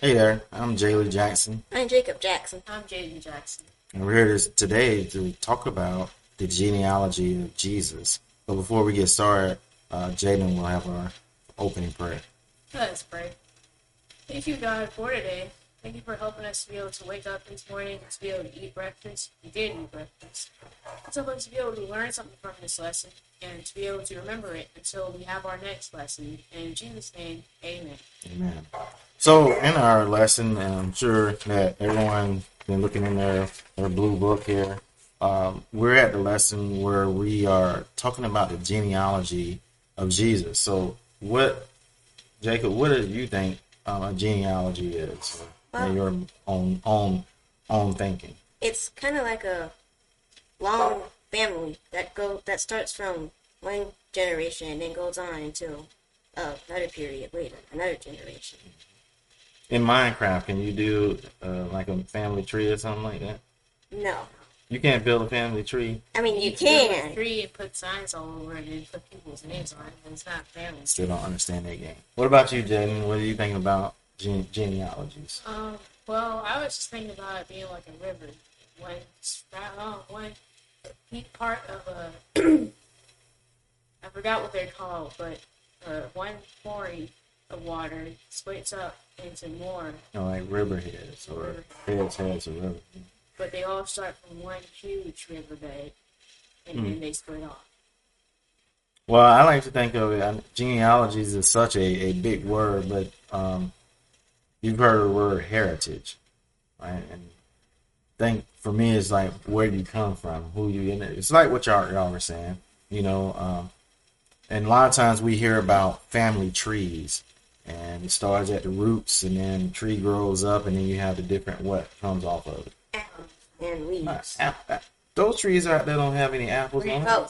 Hey there, I'm Jaylee Jackson, I'm Jacob Jackson. I'm Jaden Jackson. and we're here today to talk about the genealogy of Jesus. But before we get started, uh, Jaden will have our opening prayer. Let us pray. Thank you, God, for today. Thank you for helping us to be able to wake up this morning, to be able to eat breakfast. We did eat breakfast. It's help us to be able to learn something from this lesson and to be able to remember it until we have our next lesson. In Jesus' name, amen. Amen. So, in our lesson, and I'm sure that everyone's been looking in their, their blue book here. Um, we're at the lesson where we are talking about the genealogy of Jesus. So, what, Jacob, what do you think um, a genealogy is? in your own own own thinking. It's kind of like a long family that go that starts from one generation and then goes on until uh, another period later, another generation. In Minecraft, can you do uh, like a family tree or something like that? No, You can't build a family tree. I mean you do it with can. Three and put signs all over it and put people's names on it, and it's not family. Still don't understand that game. What about you, Jaden? What are you thinking about gene- genealogies? Um, well, I was just thinking about it being like a river. One, sprout- oh, one part of a, I forgot what they're called, but uh, one quarry of water splits up into more, You know, like riverheads or heads, heads, or river. but they all start from one huge riverbed, and then they split off. Well, I like to think of it. Genealogies is such a, a big word, but um, you've heard the word heritage, right? And think for me, it's like where do you come from, who you in. It's like what y'all y'all were saying, you know. Um, and a lot of times we hear about family trees, and it starts at the roots, and then the tree grows up, and then you have the different what comes off of it. Apples and leaves. App- app- Those trees out there don't have any apples on them Oh,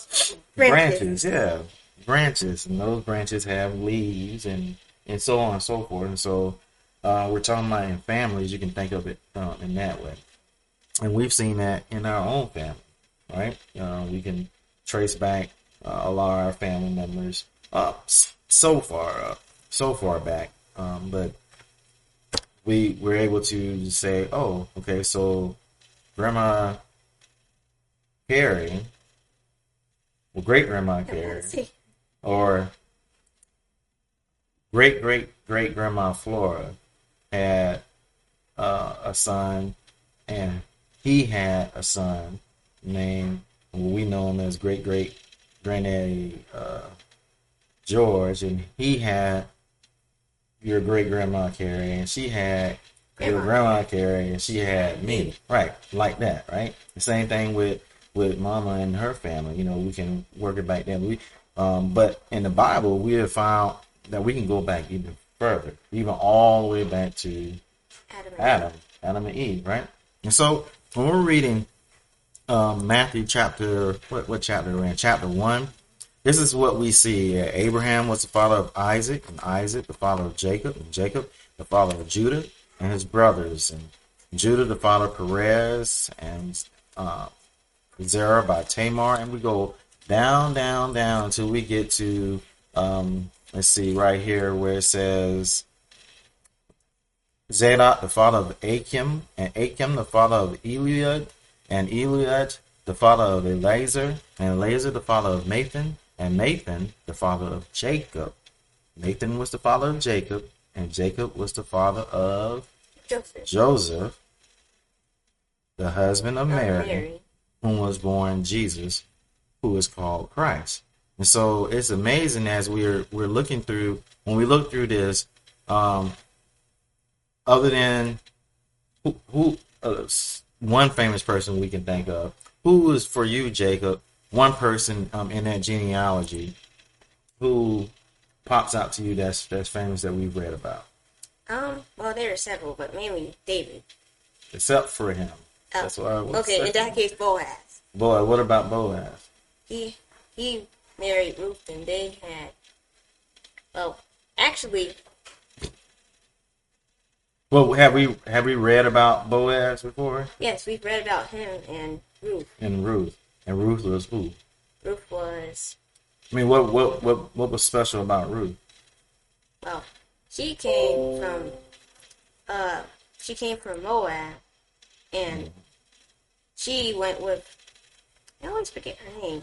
branches, yeah, branches, and those branches have leaves and and so on and so forth. And so uh, we're talking about in families. You can think of it uh, in that way, and we've seen that in our own family, right? Uh, we can trace back uh, a lot of our family members up so far up, so far back, um, but we were able to say, oh, okay, so grandma Carrie well, great grandma Carrie, or great great great grandma Flora had uh, a son, and he had a son named well, we know him as great great granddaddy uh, George, and he had your great grandma Carrie, and she had your Grandma. grandma Carrie, and she had me, right, like that, right. The same thing with with Mama and her family. You know, we can work it back then. We, um, but in the Bible, we have found that we can go back even further, even all the way back to Adam. and Adam, Adam and Eve, right? And so when we're reading um, Matthew chapter, what what chapter we're in? Chapter one. This is what we see. Abraham was the father of Isaac, and Isaac the father of Jacob, and Jacob the father of Judah and his brothers, and Judah the father of Perez, and uh, Zerah by Tamar, and we go down, down, down until we get to um, let's see right here where it says Zadok the father of Achim, and Achim the father of Eliud, and Eliud the father of Eleazar, and Eleazar the father of Nathan, and Nathan the father of Jacob. Nathan was the father of Jacob, and Jacob was the father of Joseph. Joseph, the husband of Mary Mary. whom was born Jesus, who is called Christ. And so it's amazing as we're we're looking through when we look through this, um, other than who, who uh, one famous person we can think of, who is for you, Jacob, one person um, in that genealogy who pops out to you that's that's famous that we've read about, Um. Well, there are several, but mainly David. except for him. Oh, That's what I would okay, in that case, Boaz. Boy, what about Boaz? He he married Ruth, and they had. Well, actually, Well, have we have we read about Boaz before? yes, we've read about him and Ruth. And Ruth, and Ruth was who? Ruth was I mean, what what what what was special about Ruth? well, she came from uh, she came from Moab, and she went with. I always forget her name,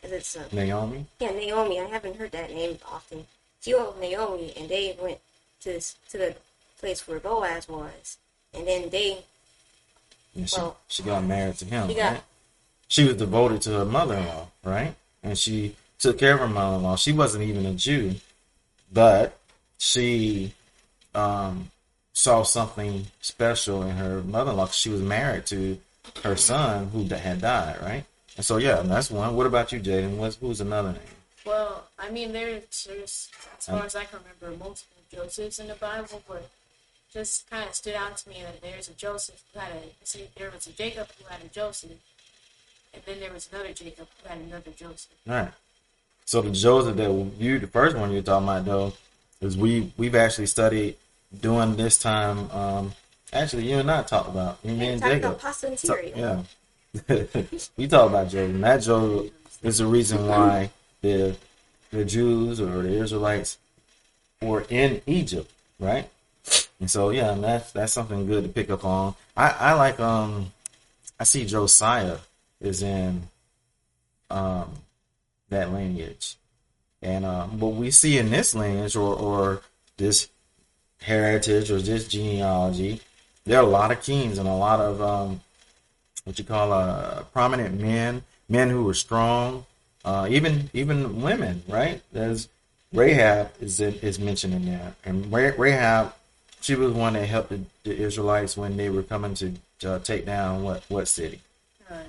cause it's uh, Naomi. yeah Naomi. I haven't heard that name often. She went with Naomi, and they went to this, to the place where Boaz was, and then they And she, Well, she got married to him. she got- right? She was devoted to her mother-in-law, right? And she took care of her mother-in-law. She wasn't even a Jew, but she um, saw something special in her mother-in-law. She was married to her son who had died, right? And so, yeah, that's one. What about you, Jaden? What's who's another name? Well, I mean, there's, there's as far as I can remember, multiple Josephs in the Bible, but just kind of stood out to me that there's a Joseph who had a see, there was a Jacob who had a Joseph, and then there was another Jacob who had another Joseph. All right. So the Joseph that you, the first one you're talking about though, is we we've actually studied doing this time. Um, actually, you and I talked about you and Jacob. about pasta and So- yeah, we talked about Joseph. And that Joseph is the reason why the the Jews or the Israelites were in Egypt, right? And so yeah, and that's that's something good to pick up on. I I like um I see Josiah is in um that lineage. And um, what we see in this lineage or, or this heritage or this genealogy, there are a lot of kings and a lot of um, what you call uh, prominent men, men who were strong, uh, even even women, right? There's Rahab is is mentioned in there, and Rahab, she was one that helped the, the Israelites when they were coming to uh, take down what what city? Uh,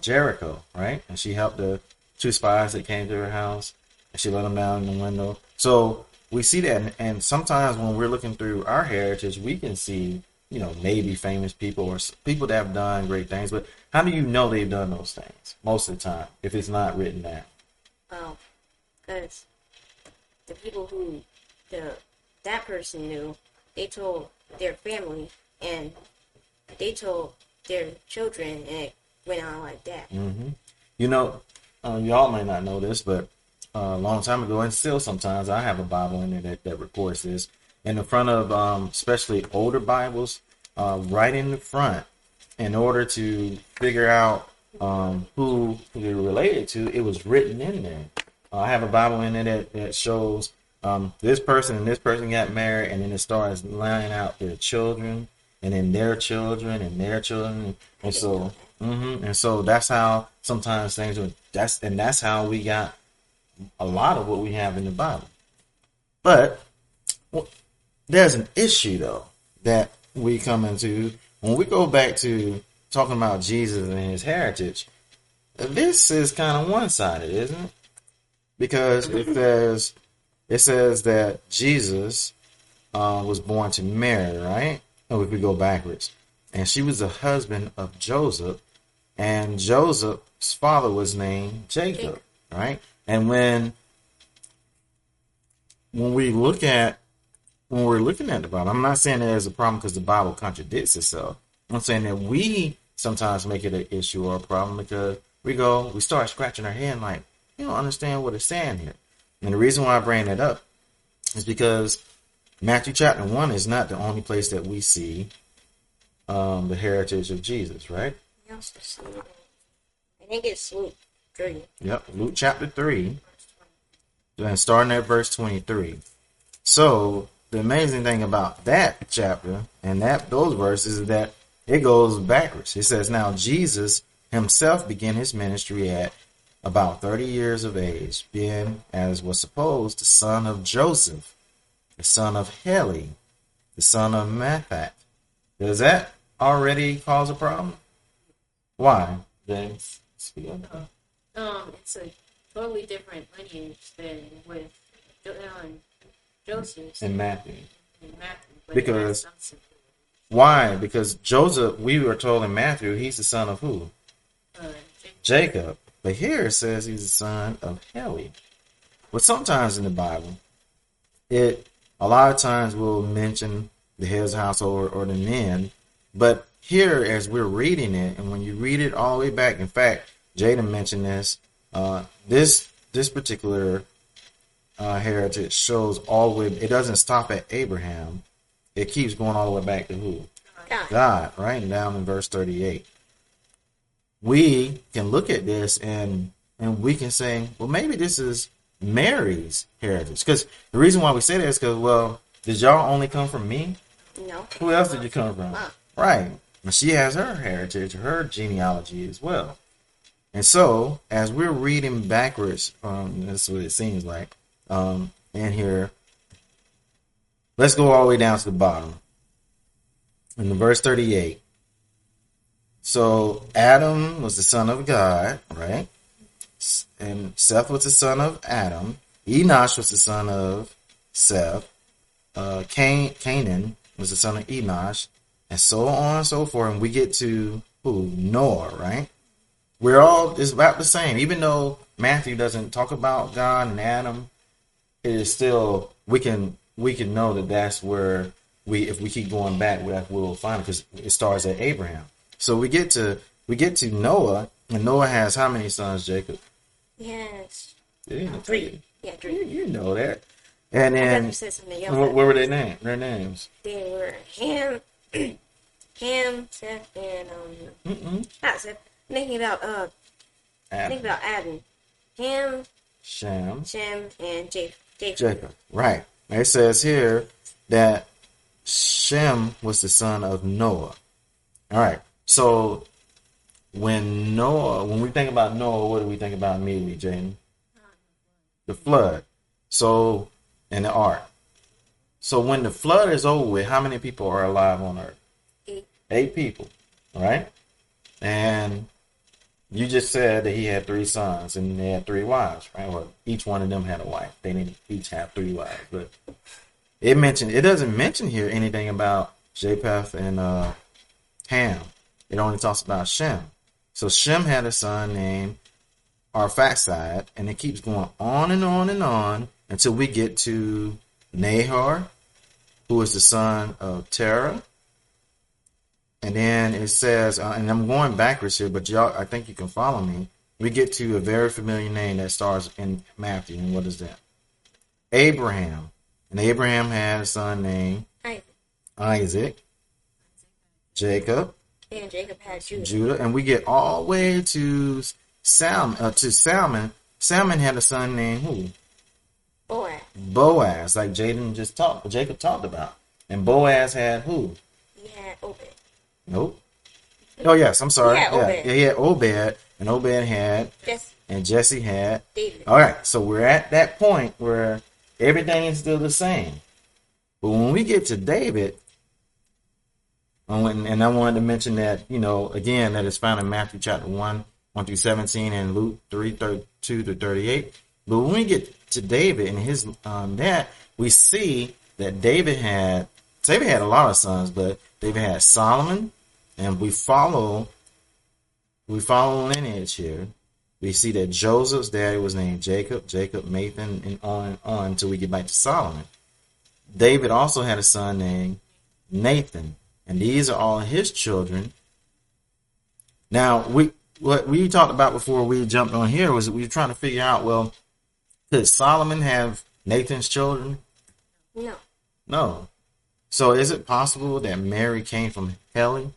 Jericho, right? And she helped the two spies that came to her house, and she let them down in the window. So we see that, and, sometimes when we're looking through our heritage, we can see, you know, maybe famous people or people that have done great things. But how do you know they've done those things most of the time if it's not written down? Oh, because the people who the that person knew, they told their family and they told their children, and went on like that. hmm You know, uh, y'all may not know this, but uh, a long time ago, and still sometimes I have a Bible in there that, that records this. In the front of, um, especially older Bibles, uh, right in the front, in order to figure out um, who you're related to, it was written in there. Uh, I have a Bible in there that, that shows um, this person and this person got married, and then it starts laying out their children, and then their children and their children, and so, hmm and so that's how sometimes things are. That's and that's how we got a lot of what we have in the Bible. But well, there's an issue though that we come into when we go back to talking about Jesus and his heritage. This is kind of one-sided, isn't it? Because it says it says that Jesus uh, was born to Mary, right? If we go backwards, and she was the husband of Joseph, and Joseph's father was named Jacob, Jacob. right? And when when we look at when we're looking at the Bible, I'm not saying there's a problem because the Bible contradicts itself. I'm saying that we sometimes make it an issue or a problem because we go, we start scratching our head like, you don't understand what it's saying here. And the reason why I bring that up is because Matthew chapter 1 is not the only place that we see um, the heritage of Jesus, right? Also see it. I think it's Luke three. Yep, Luke chapter 3, and starting at verse 23. So, the amazing thing about that chapter and that those verses is that it goes backwards. It says, Now Jesus himself began his ministry at about 30 years of age, being, as was supposed, the son of Joseph, the son of Heli, the son of Matthat. Does that already cause a problem? Why? James, speak. Um, it's a totally different lineage than with Jo- um, Joseph's and Matthew. and Matthew. Because- it has some similarities. Why? Because Joseph, we were told in Matthew, he's the son of who? Uh, Jacob- Jacob. But here it says he's the son of Heli. But sometimes in the Bible, it a lot of times will mention the head's household or, or the men. But here, as we're reading it, and when you read it all the way back, in fact, Jaden mentioned this. Uh, this this particular uh, heritage shows all the way. It doesn't stop at Abraham. it keeps going all the way back to who? God. God, right? And down in verse 38. We can look at this and and we can say, well, maybe this is Mary's heritage. Because the reason why we say that is because, well, did y'all only come from me? No. Who else did you come from? Right. And she has her heritage, her genealogy as well. And so, as we're reading backwards, um, that's what it seems like, um, in here, let's go all the way down to the bottom. In the verse 38. So, Adam was the son of God, right? And Seth was the son of Adam. Enosh was the son of Seth. Uh, Cain, Canaan was the son of Enosh. And so on and so forth. And we get to who? Noah, right? We're all it's about the same. Even though Matthew doesn't talk about God and Adam, it is still we can we can know that that's where we if we keep going back, we'll find it because it starts at Abraham. So we get to we get to Noah, and Noah has how many sons, Jacob? Yes. Three. Yeah, three. you know that. And then you what, what were their names? Their names? They were Ham, Ham, Seth, and um, Mm-mm. not Seth. Thinking about uh, think Adam, about Adam, Ham, Shem, Shem, and. Japheth. Jacob. Right. It says here that Shem was the son of Noah. All right. So when Noah, when we think about Noah, what do we think about immediately, Jaden? The flood. So, and the ark. So when the flood is over with, how many people are alive on earth? Eight. Eight people. Right? And you just said that he had three sons and they had three wives, right? Well, each one of them had a wife. They didn't each have three wives, but it mentioned it doesn't mention here anything about Japheth and uh, Ham. It only talks about Shem. So Shem had a son named Arphaxad, and it keeps going on and on and on until we get to Nahor, who is the son of Terah. And then it says, uh, and I'm going backwards here, but y'all, I think you can follow me. We get to a very familiar name that starts in Matthew, and what is that? Abraham. And Abraham had a son named Isaac. Isaac, Jacob, And Jacob had Judah. Judah, and we get all the way to Salmon. Uh, to Salmon. Salmon had a son named who? Boaz. Boaz, like Jaden just talked. Jacob talked about. And Boaz had who? He had Obed. Nope. Oh yes, I'm sorry. He had yeah, Obed. yeah, he had Obed, and Obed had, Just and Jesse had. David. All right, so we're at that point where everything is still the same. But when we get to David, oh, and and I wanted to mention that, you know, again, that is found in Matthew chapter 1, 1 through 17, and Luke 3, 32 to 38. But when we get to David and his um, that, we see that David had, David had a lot of sons, but David had Solomon, and we follow, we follow lineage here. We see that Joseph's daddy was named Jacob, Jacob, Nathan, and on and on until we get back to Solomon. David also had a son named Nathan, and these are all his children. Now, we what we talked about before we jumped on here was we were trying to figure out, well, could Solomon have Nathan's children? No. No. So is it possible that Mary came from Heli?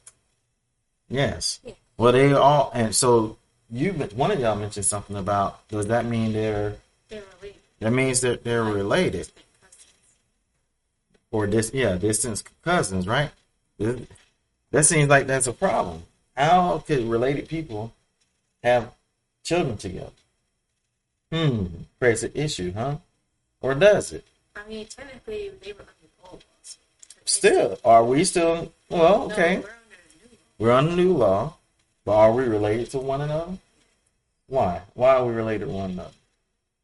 Yes. Yeah. Well, they all, and so you, one of y'all mentioned something about. Does that mean they're? They're related. That means that they're related, or this, yeah, distant cousins, right? That seems like that's a problem. How could related people have children together? Hmm, creates an issue, huh? Or does it? I mean, technically, they were under the old laws. Still, are we still? Well, No, okay. we're under the new law. On the new law, but are we related to one another? Why? Why are we related to one another?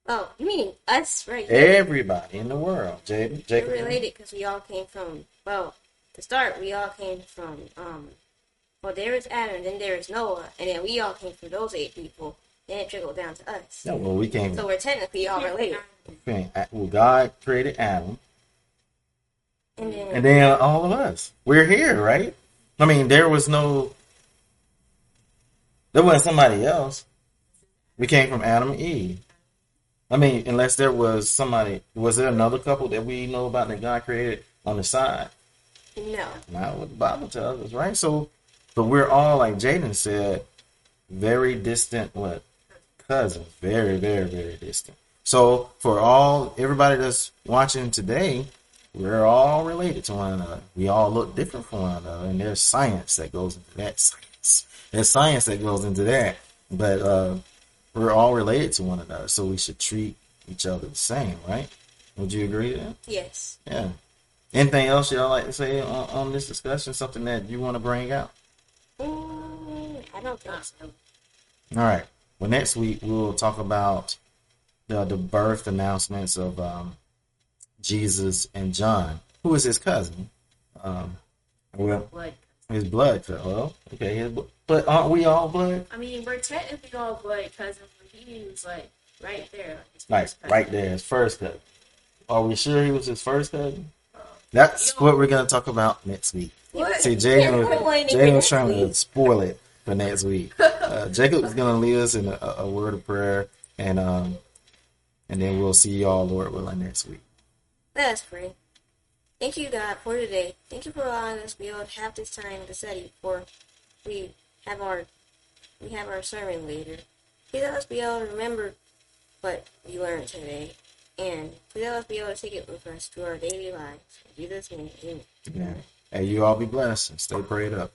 Oh, you mean us right here? Everybody in the world, Jacob. We're Jacob. related because we all came from, well, to start, we all came from, um, well, there is Adam, then there is Noah, and then we all came from those eight people. Then it trickled down to us. No, well, we came. So we're technically all related. Well, God created Adam, And then, and then all of us. We're here, right? I mean, there was no. There wasn't somebody else. We came from Adam and Eve. I mean, unless there was somebody, was there another couple that we know about that God created on the side? No. Not what the Bible tells us, right? So, but we're all like Jaden said, very distant. What cousins? Very, very, very distant. So, for all everybody that's watching today, we're all related to one another. We all look different from one another, and there's science that goes into that. Science. There's science that goes into that, but uh, we're all related to one another, so we should treat each other the same, right? Would you agree to that? Yes. Yeah. Anything else y'all like to say on, on this discussion? Something that you want to bring out? Mm, I don't think so. All right. Well, next week we'll talk about the the birth announcements of um, Jesus and John, who is his cousin. Um, well, Like, his blood. Well, okay, his, but aren't we all blood? I mean, we're technically all blood cousins, but he was like right there. Like, cousin. right there, his first cousin. Are we sure he was his first cousin? That's what we're gonna talk about next week. What? See, Jaden was, You're ruining Jaden was trying to spoil it for next week. Uh, Jacob is going to lead us in a, a word of prayer, and um, and then we'll see y'all, Lord willing, next week. Let us pray. Thank you, God, for today. Thank you for allowing us to be able to have this time to study before we have our we have our sermon later. Please let us be able to remember what we learned today, and please let us be able to take it with us to our daily lives. In Jesus' name, amen. Yeah. Hey, you all be blessed and stay prayed up.